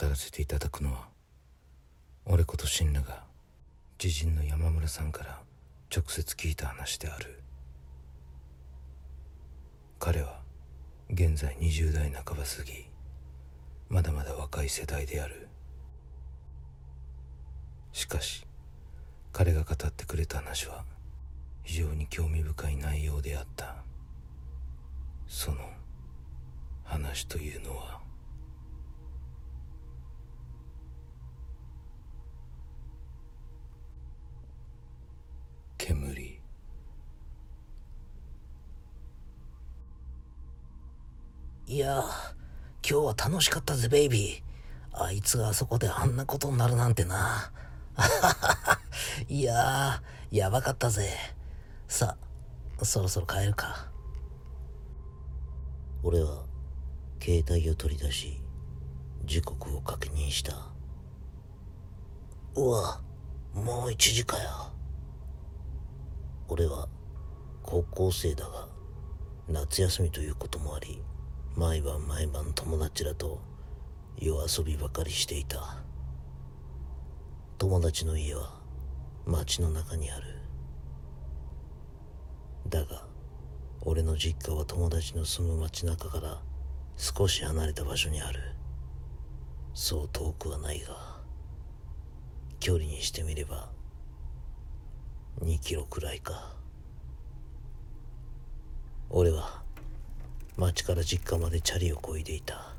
回語らせていただくのは俺ことンナが知人の山村さんから直接聞いた話である。彼は現在20代半ば過ぎまだまだ若い世代である。しかし彼が語ってくれた話は非常に興味深い内容であった。その話というのは煙いや今日は楽しかったぜベイビー。あいつがあそこであんなことになるなんてな。いややばかったぜ。さあそろそろ帰るか。俺は携帯を取り出し時刻を確認した。うわもう1時かよ俺は高校生だが夏休みということもあり毎晩毎晩友達らと夜遊びばかりしていた。友達の家は町の中にある。だが俺の実家は友達の住む町中から少し離れた場所にある。そう遠くはないが距離にしてみれば2キロくらいか。俺は町から実家までチャリをこいでいた。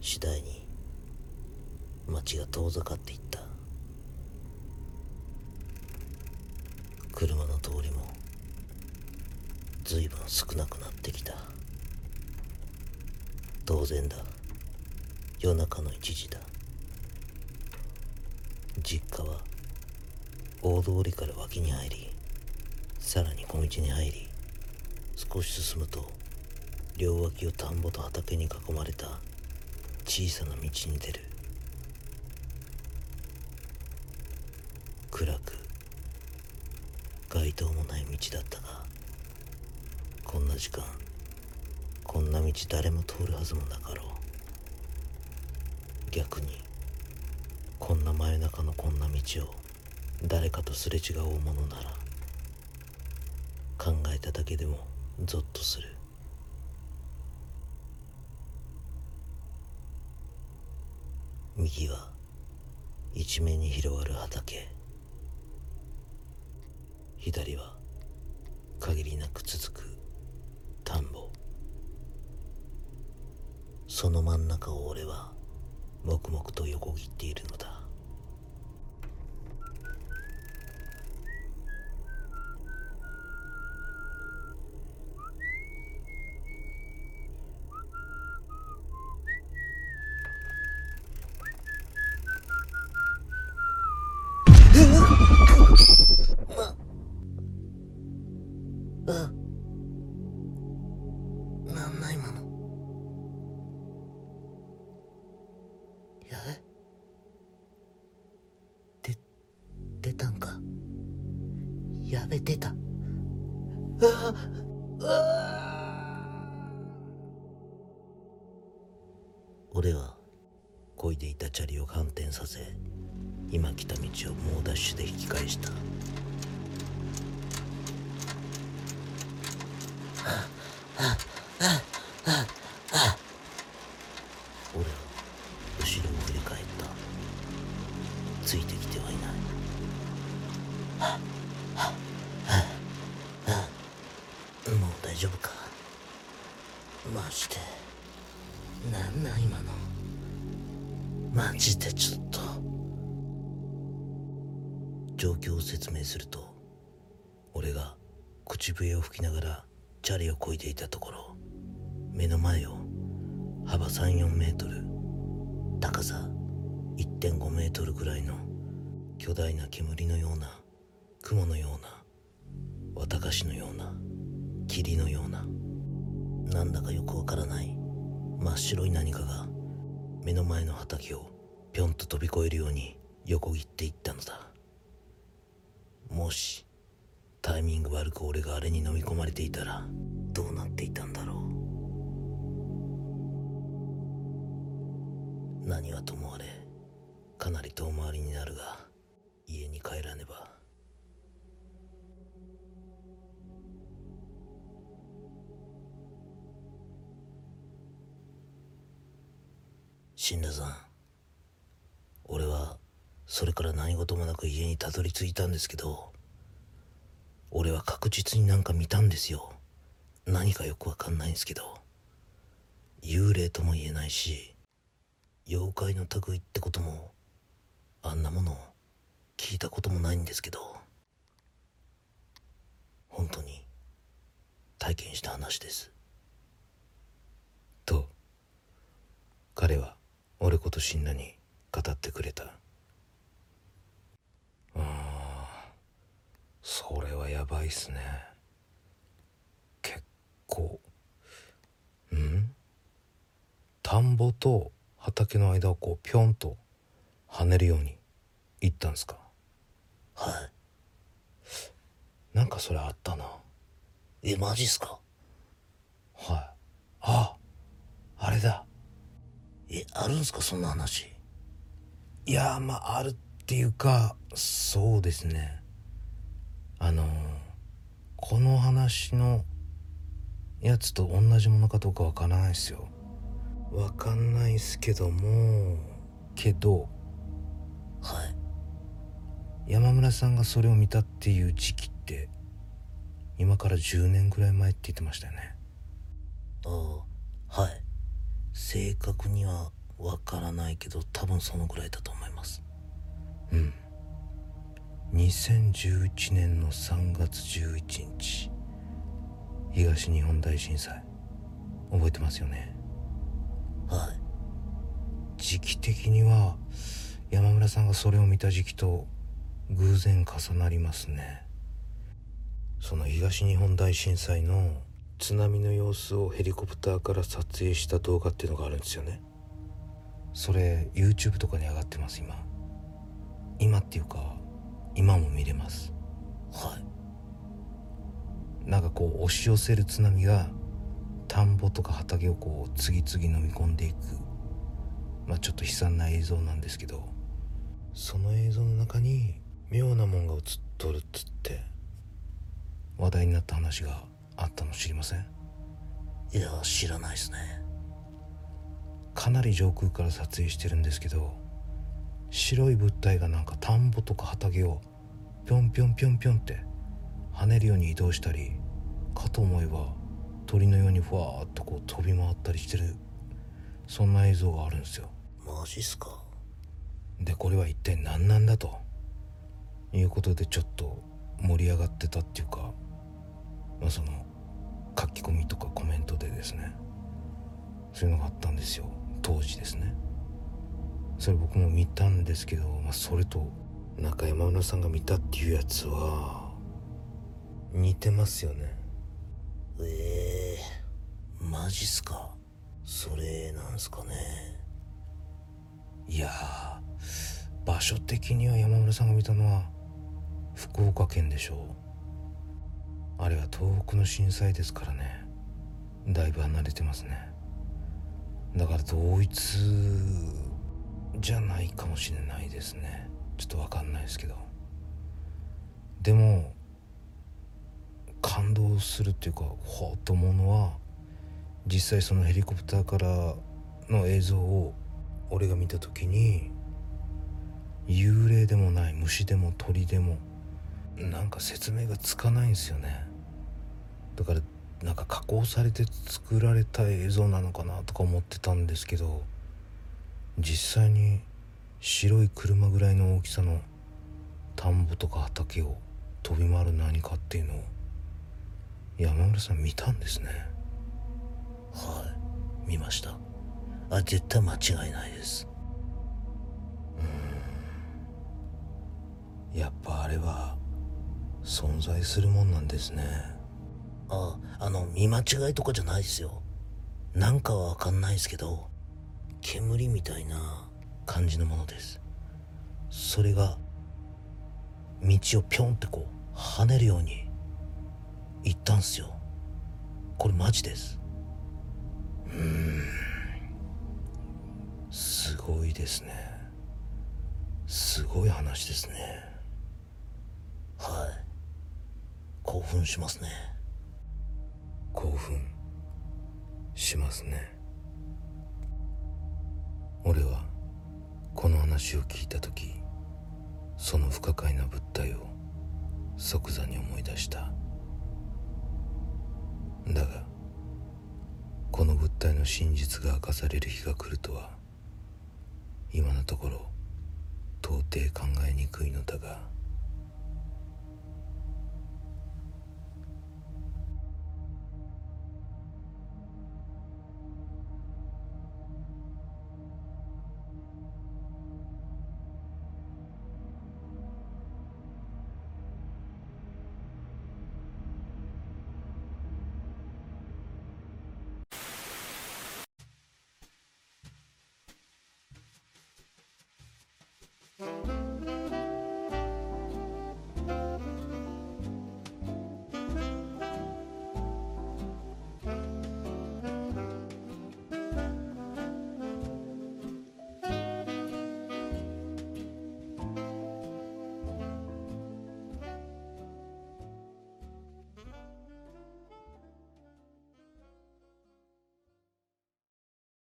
次第に街が遠ざかっていった。車の通りも随分少なくなってきた。当然だ。夜中の1時だ。実家は大通りから脇に入りさらに小道に入り少し進むと両脇を田んぼと畑に囲まれた小さな道に出る。暗く街灯もない道だったがこんな時間こんな道誰も通るはずもなかろう。逆にこんな真夜中のこんな道を誰かとすれ違うものなら考えただけでもゾッとする。右は一面に広がる畑。左は限りなく続く田んぼ。その真ん中を俺は黙々と横切っているのだ。やめてた。ああ俺は漕いでいたチャリを反転させ今来た道を猛ダッシュで引き返した。を説明すると俺が口笛を吹きながらチャリをこいでいたところ目の前を幅34メートル高さ1.5メートルぐらいの巨大な煙のような雲のような綿菓子のような霧のようななんだかよくわからない真っ白い何かが目の前の畑をぴょんと飛び越えるように横切っていったのだ。もしタイミング悪く俺があれに飲み込まれていたらどうなっていたんだろう。何はともあれかなり遠回りになるが家に帰らねば。死ん俺はそれから何事もなく家にたどり着いたんですけど俺は確実になんか見たんですよ。何かよくわかんないんですけど。幽霊とも言えないし妖怪の類ってこともあんなもの聞いたこともないんですけど本当に体験した話です。と彼は俺こと死んだに語ってくれたああそれはやばいっすね。結構。うん？田んぼと畑の間をこうぴょんと跳ねるように行ったんすか？はい。なんかそれあったな。えマジっすか？はい。ああれだ。えあるんすか？そんな話。いやまああるっていうかそうですね。あのこの話のやつと同じものかどうかわからないですよ。わかんないっすけどもけどはい。山村さんがそれを見たっていう時期って今から10年ぐらい前って言ってましたよね。ああはい。正確にはわからないけど多分そのぐらいだと思います。うん2011年の3月11日東日本大震災。覚えてますよね？はい。時期的には山村さんがそれを見た時期と偶然重なりますね。その東日本大震災の津波の様子をヘリコプターから撮影した動画っていうのがあるんですよね。それ YouTube とかに上がってます今。今っていうか今も見れます。はい。なんかこう押し寄せる津波が田んぼとか畑をこう次々飲み込んでいく。まあちょっと悲惨な映像なんですけどその映像の中に妙なもんが映っとるっつって話題になった話があったの知りません？いや知らないですね。かなり上空から撮影してるんですけど白い物体がなんか田んぼとか畑をぴょんぴょんぴょんぴょんって跳ねるように移動したりかと思えば鳥のようにふわーっとこう飛び回ったりしてるそんな映像があるんですよ。マジっすか？でこれは一体何なんだと？いうことでちょっと盛り上がってたっていうかまあその書き込みとかコメントでですねそういうのがあったんですよ。当時ですねそれ僕も見たんですけど、まあ、それと中山村さんが見たっていうやつは似てますよね。ええマジっすか？それなんすかね？いやー場所的には山村さんが見たのは福岡県でしょう。あれは東北の震災ですからね。だいぶ離れてますね。だから同一じゃないかもしれないですね。ちょっと分かんないですけど。でも感動するっていうかほうと思うのは実際そのヘリコプターからの映像を俺が見た時に幽霊でもない虫でも鳥でもなんか説明がつかないんですよね。だからなんか加工されて作られた映像なのかなとか思ってたんですけど実際に白い車ぐらいの大きさの田んぼとか畑を飛び回る何かっていうのを山村さん見たんですね。はい。見ました。あ絶対間違いないです。やっぱあれは存在するもんなんですね。ああの見間違いとかじゃないですよ。なんかはわかんないですけど煙みたいな感じのものです。それが道をピョンってこう跳ねるように行ったんすよ。これマジです。うん。すごいですね。すごい話ですね。はい。興奮しますね。興奮しますね。俺はこの話を聞いた時その不可解な物体を即座に思い出した。だがこの物体の真実が明かされる日が来るとは今のところ到底考えにくいのだが